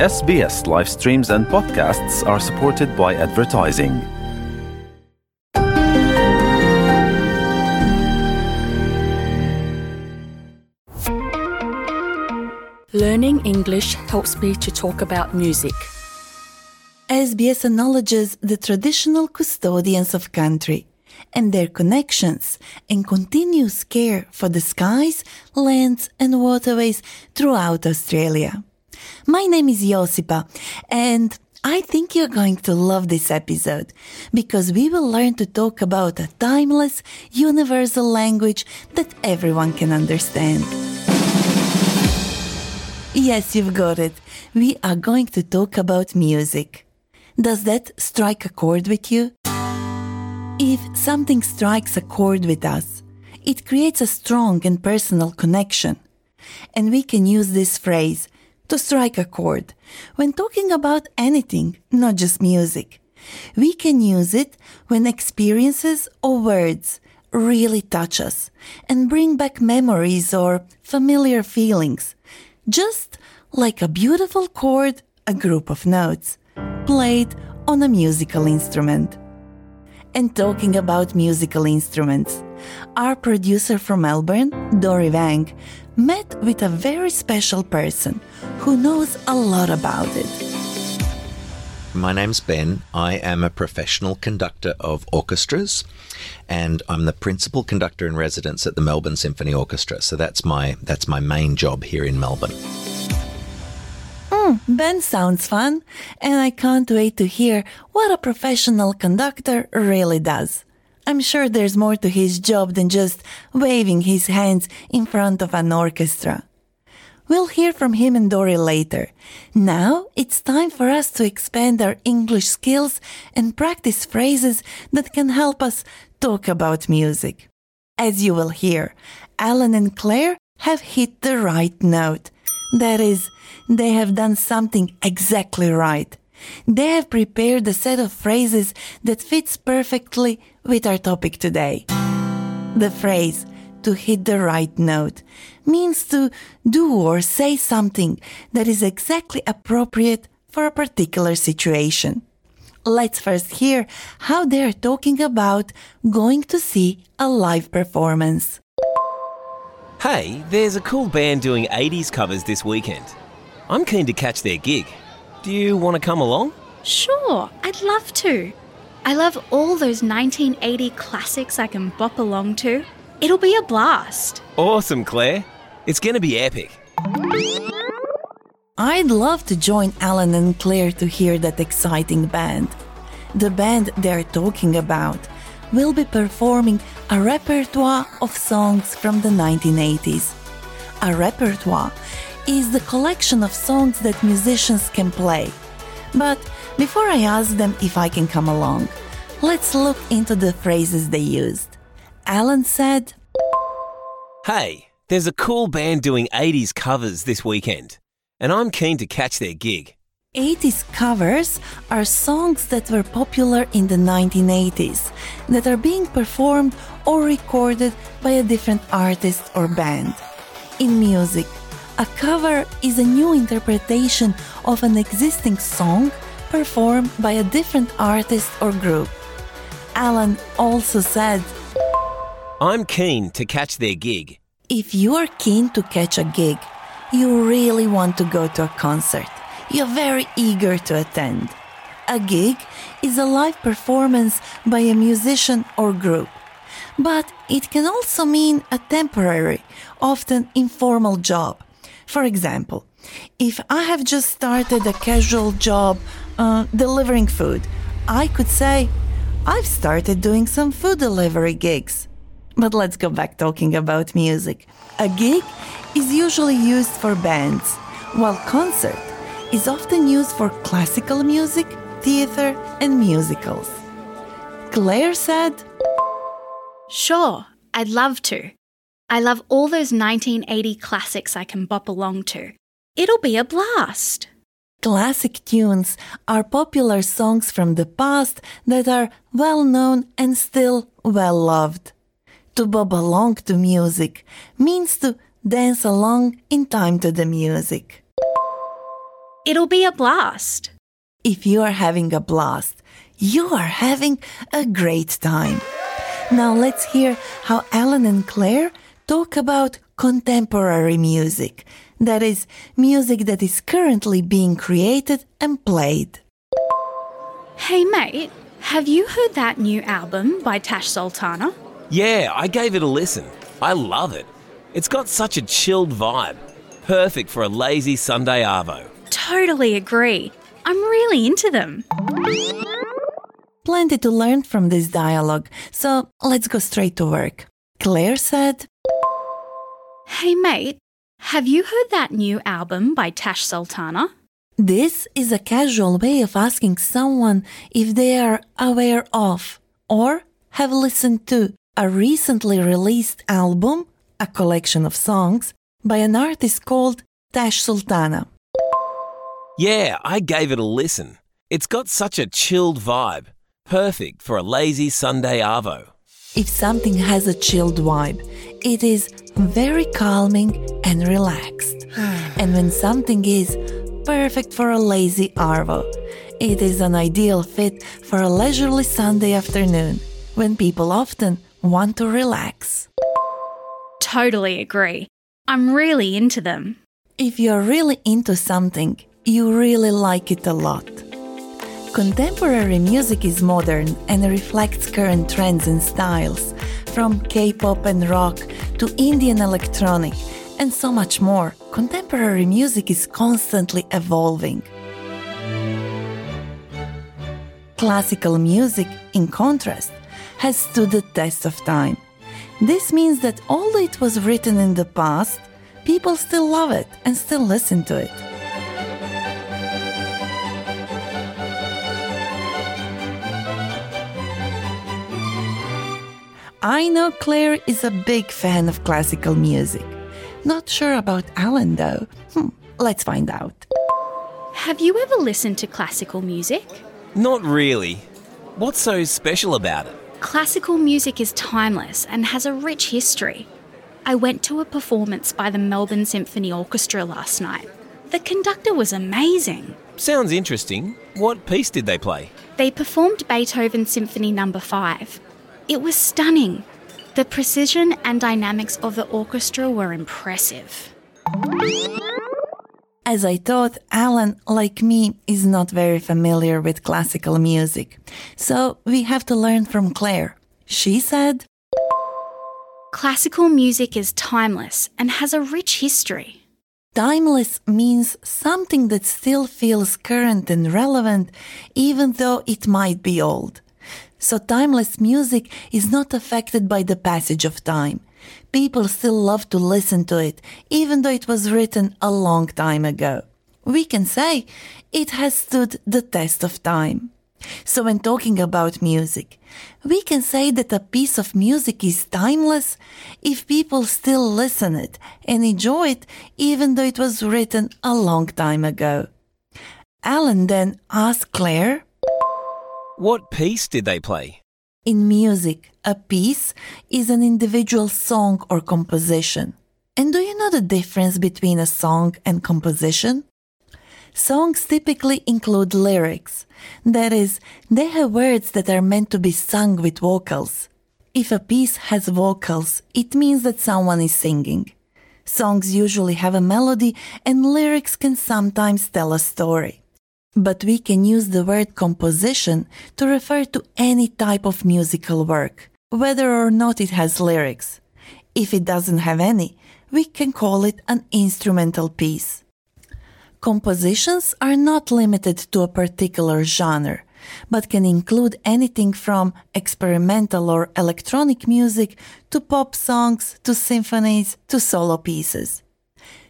SBS live streams and podcasts are supported by advertising. Learning English helps me to talk about music. SBS acknowledges the traditional custodians of country and their connections and continuous care for the skies, lands and waterways throughout Australia. My name is Josipa and I think you're going to love this episode because we will learn to talk about a timeless, universal language that everyone can understand. Yes, you've got it. We are going to talk about music. Does that strike a chord with you? If something strikes a chord with us, it creates a strong and personal connection. And we can use this phrase to strike a chord when talking about anything, not just music. We can use it when experiences or words really touch us and bring back memories or familiar feelings just like a beautiful chord, a group of notes, played on a musical instrument. And talking about musical instruments, our producer from Melbourne, Dory Wang, met with a very special person who knows a lot about it. My name's Ben. I am a professional conductor of orchestras and I'm the principal conductor in residence at the Melbourne Symphony Orchestra. So that's my that's my main job here in Melbourne. Mm, ben sounds fun, and I can't wait to hear what a professional conductor really does. I'm sure there's more to his job than just waving his hands in front of an orchestra. We'll hear from him and Dory later. Now it's time for us to expand our English skills and practice phrases that can help us talk about music. As you will hear, Alan and Claire have hit the right note. That is, they have done something exactly right. They have prepared a set of phrases that fits perfectly with our topic today. The phrase, to hit the right note, means to do or say something that is exactly appropriate for a particular situation. Let's first hear how they are talking about going to see a live performance. Hey, there's a cool band doing 80s covers this weekend. I'm keen to catch their gig. Do you want to come along? Sure, I'd love to. I love all those 1980 classics I can bop along to. It'll be a blast. Awesome, Claire. It's going to be epic. I'd love to join Alan and Claire to hear that exciting band. The band they're talking about will be performing a repertoire of songs from the 1980s. A repertoire is the collection of songs that musicians can play. But before I ask them if I can come along, let's look into the phrases they used. Alan said, Hey, there's a cool band doing 80s covers this weekend, and I'm keen to catch their gig. 80s covers are songs that were popular in the 1980s that are being performed or recorded by a different artist or band. In music, a cover is a new interpretation of an existing song performed by a different artist or group. Alan also said, I'm keen to catch their gig. If you are keen to catch a gig, you really want to go to a concert. You're very eager to attend. A gig is a live performance by a musician or group. But it can also mean a temporary, often informal job. For example, if I have just started a casual job uh, delivering food, I could say, I've started doing some food delivery gigs. But let's go back talking about music. A gig is usually used for bands, while concert is often used for classical music, theater, and musicals. Claire said, Sure, I'd love to. I love all those 1980 classics I can bop along to. It'll be a blast. Classic tunes are popular songs from the past that are well known and still well loved. To bob along to music means to dance along in time to the music. It'll be a blast. If you are having a blast, you are having a great time. Now let's hear how Alan and Claire talk about contemporary music. That is, music that is currently being created and played. Hey, mate, have you heard that new album by Tash Sultana? Yeah, I gave it a listen. I love it. It's got such a chilled vibe. Perfect for a lazy Sunday Arvo. Totally agree. I'm really into them. Plenty to learn from this dialogue, so let's go straight to work. Claire said, Hey, mate, have you heard that new album by Tash Sultana? This is a casual way of asking someone if they are aware of or have listened to a recently released album, a collection of songs, by an artist called Tash Sultana. Yeah, I gave it a listen. It's got such a chilled vibe. Perfect for a lazy Sunday Arvo. If something has a chilled vibe, it is very calming and relaxed. and when something is perfect for a lazy Arvo, it is an ideal fit for a leisurely Sunday afternoon when people often want to relax. Totally agree. I'm really into them. If you're really into something, you really like it a lot. Contemporary music is modern and reflects current trends and styles, from K pop and rock to Indian electronic, and so much more. Contemporary music is constantly evolving. Classical music, in contrast, has stood the test of time. This means that although it was written in the past, people still love it and still listen to it. I know Claire is a big fan of classical music. Not sure about Alan though. Hmm, let's find out. Have you ever listened to classical music? Not really. What's so special about it? Classical music is timeless and has a rich history. I went to a performance by the Melbourne Symphony Orchestra last night. The conductor was amazing. Sounds interesting. What piece did they play? They performed Beethoven Symphony Number 5. It was stunning. The precision and dynamics of the orchestra were impressive. As I thought, Alan, like me, is not very familiar with classical music. So we have to learn from Claire. She said, Classical music is timeless and has a rich history. Timeless means something that still feels current and relevant, even though it might be old. So timeless music is not affected by the passage of time. People still love to listen to it, even though it was written a long time ago. We can say it has stood the test of time. So when talking about music, we can say that a piece of music is timeless if people still listen it and enjoy it even though it was written a long time ago. Alan then asked Claire, What piece did they play? In music, a piece is an individual song or composition. And do you know the difference between a song and composition? Songs typically include lyrics. That is, they have words that are meant to be sung with vocals. If a piece has vocals, it means that someone is singing. Songs usually have a melody and lyrics can sometimes tell a story. But we can use the word composition to refer to any type of musical work, whether or not it has lyrics. If it doesn't have any, we can call it an instrumental piece. Compositions are not limited to a particular genre, but can include anything from experimental or electronic music to pop songs to symphonies to solo pieces.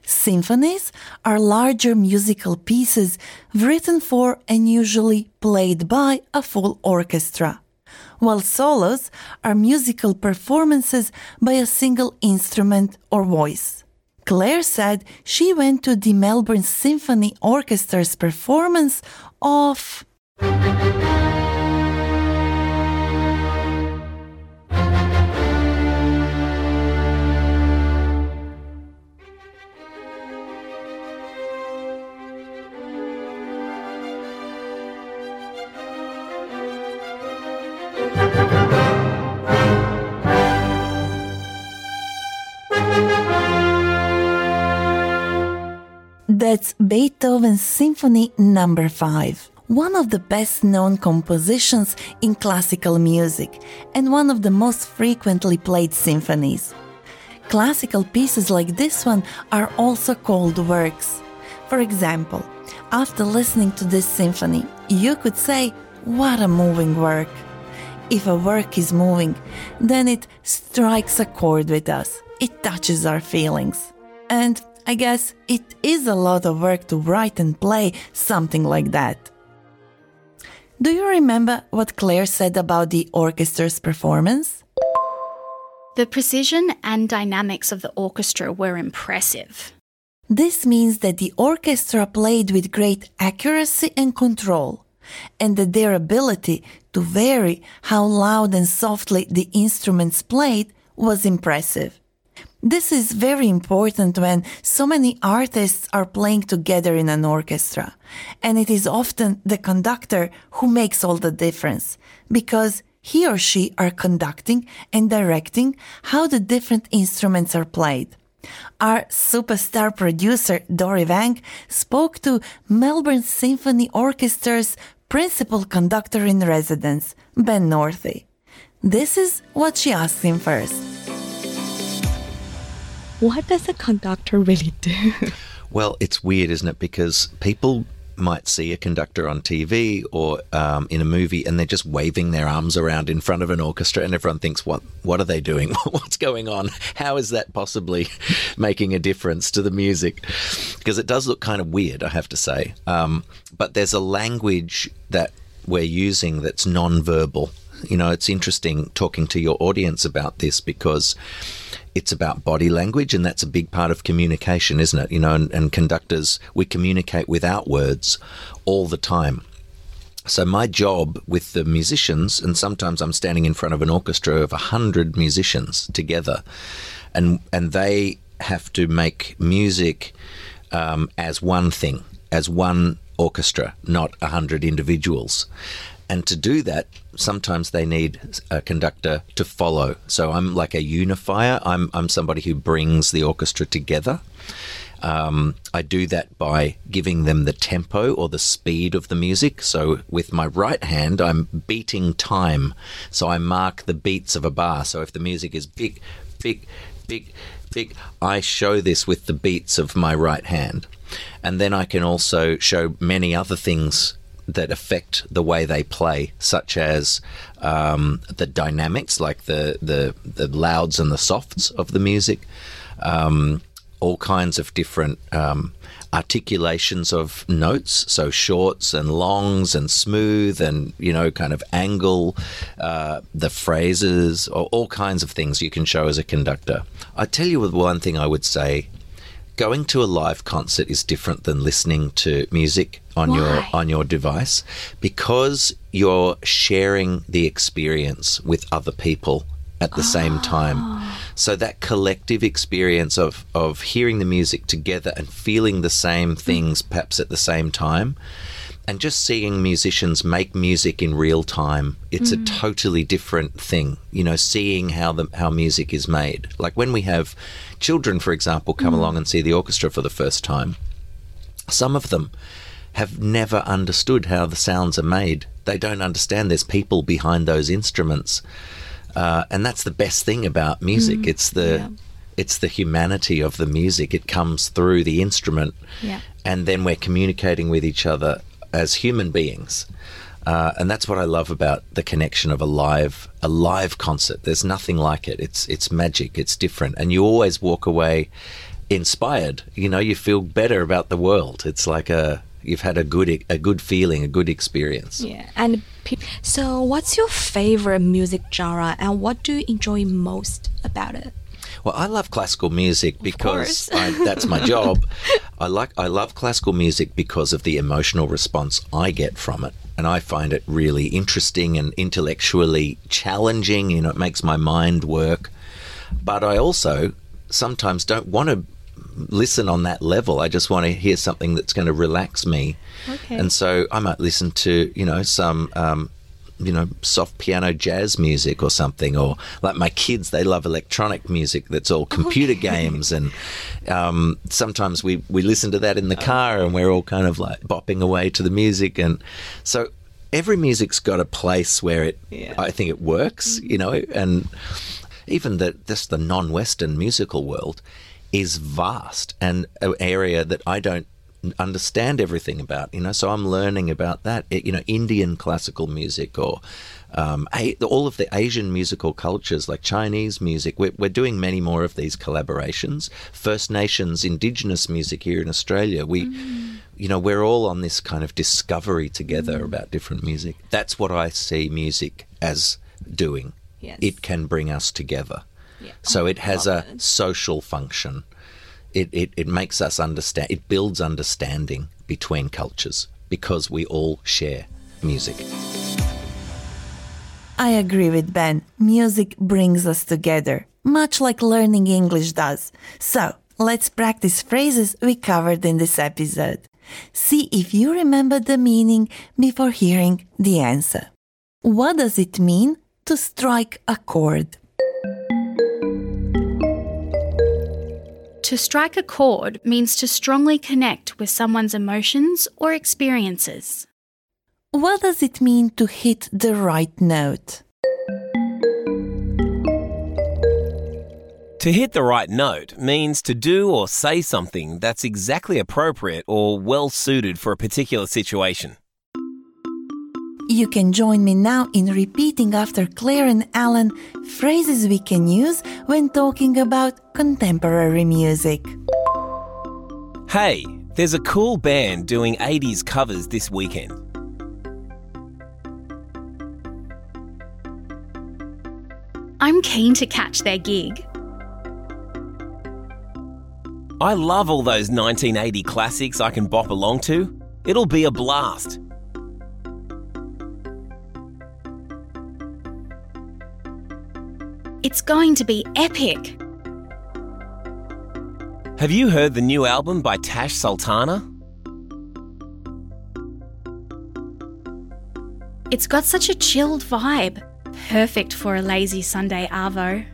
Symphonies are larger musical pieces written for and usually played by a full orchestra, while solos are musical performances by a single instrument or voice. Claire said she went to the Melbourne Symphony Orchestra's performance of That's Beethoven's Symphony Number 5, one of the best known compositions in classical music and one of the most frequently played symphonies. Classical pieces like this one are also called works. For example, after listening to this symphony, you could say, What a moving work! If a work is moving, then it strikes a chord with us, it touches our feelings. And I guess it is a lot of work to write and play something like that. Do you remember what Claire said about the orchestra's performance? The precision and dynamics of the orchestra were impressive. This means that the orchestra played with great accuracy and control, and that their ability to vary how loud and softly the instruments played was impressive. This is very important when so many artists are playing together in an orchestra, and it is often the conductor who makes all the difference because he or she are conducting and directing how the different instruments are played. Our superstar producer Dory Wang spoke to Melbourne Symphony Orchestra's principal conductor in residence, Ben Northey. This is what she asked him first what does a conductor really do? Well, it's weird, isn't it? Because people might see a conductor on TV or um, in a movie, and they're just waving their arms around in front of an orchestra, and everyone thinks, "What? What are they doing? What's going on? How is that possibly making a difference to the music?" Because it does look kind of weird, I have to say. Um, but there's a language that we're using that's non-verbal. You know, it's interesting talking to your audience about this because it's about body language, and that's a big part of communication, isn't it? You know, and, and conductors, we communicate without words all the time. So my job with the musicians, and sometimes I'm standing in front of an orchestra of a hundred musicians together, and and they have to make music um, as one thing, as one orchestra, not a hundred individuals. And to do that, sometimes they need a conductor to follow. So I'm like a unifier. I'm, I'm somebody who brings the orchestra together. Um, I do that by giving them the tempo or the speed of the music. So with my right hand, I'm beating time. So I mark the beats of a bar. So if the music is big, big, big, big, I show this with the beats of my right hand. And then I can also show many other things that affect the way they play, such as um, the dynamics, like the, the the louds and the softs of the music, um, all kinds of different um, articulations of notes, so shorts and longs and smooth and you know kind of angle, uh, the phrases, or all kinds of things you can show as a conductor. I tell you with one thing I would say going to a live concert is different than listening to music on Why? your on your device because you're sharing the experience with other people at the same time. Ah. So that collective experience of of hearing the music together and feeling the same things perhaps at the same time and just seeing musicians make music in real time it's a mm. totally different thing you know seeing how the how music is made. Like when we have children for example come mm. along and see the orchestra for the first time some of them have never understood how the sounds are made. They don't understand there's people behind those instruments. Uh, and that's the best thing about music. Mm. It's the it's the humanity of the music. It comes through the instrument. Yeah. and then we're communicating with each other as human beings. Uh, and that's what I love about the connection of a live a live concert. There's nothing like it. It's it's magic. It's different, and you always walk away inspired. You know, you feel better about the world. It's like a you've had a good a good feeling, a good experience. Yeah. And pe- so, what's your favorite music genre, and what do you enjoy most about it? Well, I love classical music because. I, that's my job. I like I love classical music because of the emotional response I get from it, and I find it really interesting and intellectually challenging. You know, it makes my mind work. But I also sometimes don't want to listen on that level. I just want to hear something that's going to relax me. Okay. And so I might listen to you know some um, you know, soft piano jazz music or something, or like my kids, they love electronic music that's all computer games, and um, sometimes we we listen to that in the car, and we're all kind of like bopping away to the music, and so every music's got a place where it, I think it works, you know, and even the just the non-Western musical world is vast and an area that I don't understand everything about. You know, so I'm learning about that. Eh, you know, Indian classical music or um, all of the Asian musical cultures, like Chinese music. We're, we're doing many more of these collaborations. First Nations, Indigenous music here in Australia. We, mm. you know, we're all on this kind of discovery together mm. about different music. That's what I see music as doing. Yes. It can bring us together. Yeah. So it has a it. social function. It, it, it makes us understand, it builds understanding between cultures because we all share music. I agree with Ben. Music brings us together, much like learning English does. So, let's practice phrases we covered in this episode. See if you remember the meaning before hearing the answer. What does it mean to strike a chord? To strike a chord means to strongly connect with someone's emotions or experiences. What does it mean to hit the right note? To hit the right note means to do or say something that's exactly appropriate or well suited for a particular situation. You can join me now in repeating after Claire and Alan phrases we can use when talking about contemporary music. Hey, there's a cool band doing 80s covers this weekend. I'm keen to catch their gig. I love all those 1980 classics I can bop along to. It'll be a blast. It's going to be epic. Have you heard the new album by Tash Sultana? It's got such a chilled vibe. Perfect for a lazy Sunday Arvo.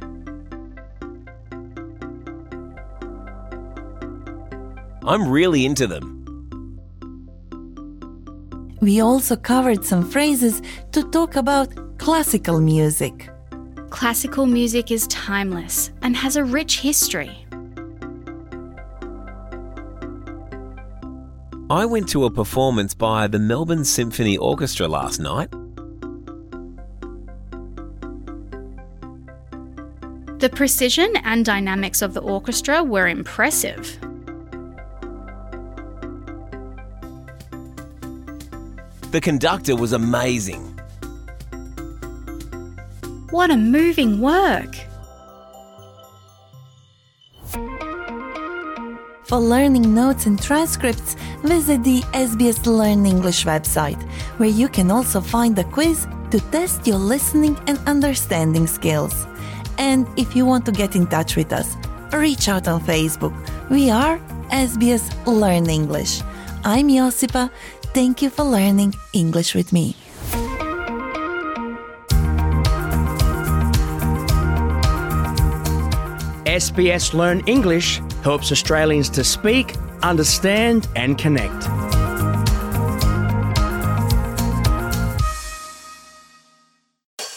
I'm really into them. We also covered some phrases to talk about classical music. Classical music is timeless and has a rich history. I went to a performance by the Melbourne Symphony Orchestra last night. The precision and dynamics of the orchestra were impressive. The conductor was amazing. What a moving work! For learning notes and transcripts, visit the SBS Learn English website, where you can also find a quiz to test your listening and understanding skills. And if you want to get in touch with us, reach out on Facebook. We are SBS Learn English. I'm Josipa. Thank you for learning English with me. SBS Learn English helps Australians to speak, understand, and connect.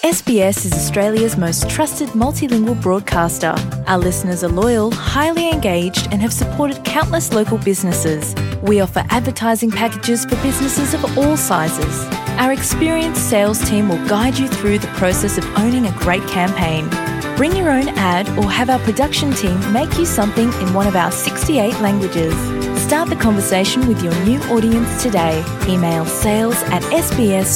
SBS is Australia's most trusted multilingual broadcaster. Our listeners are loyal, highly engaged, and have supported countless local businesses. We offer advertising packages for businesses of all sizes. Our experienced sales team will guide you through the process of owning a great campaign. Bring your own ad or have our production team make you something in one of our 68 languages. Start the conversation with your new audience today. Email sales at sbs.com.au.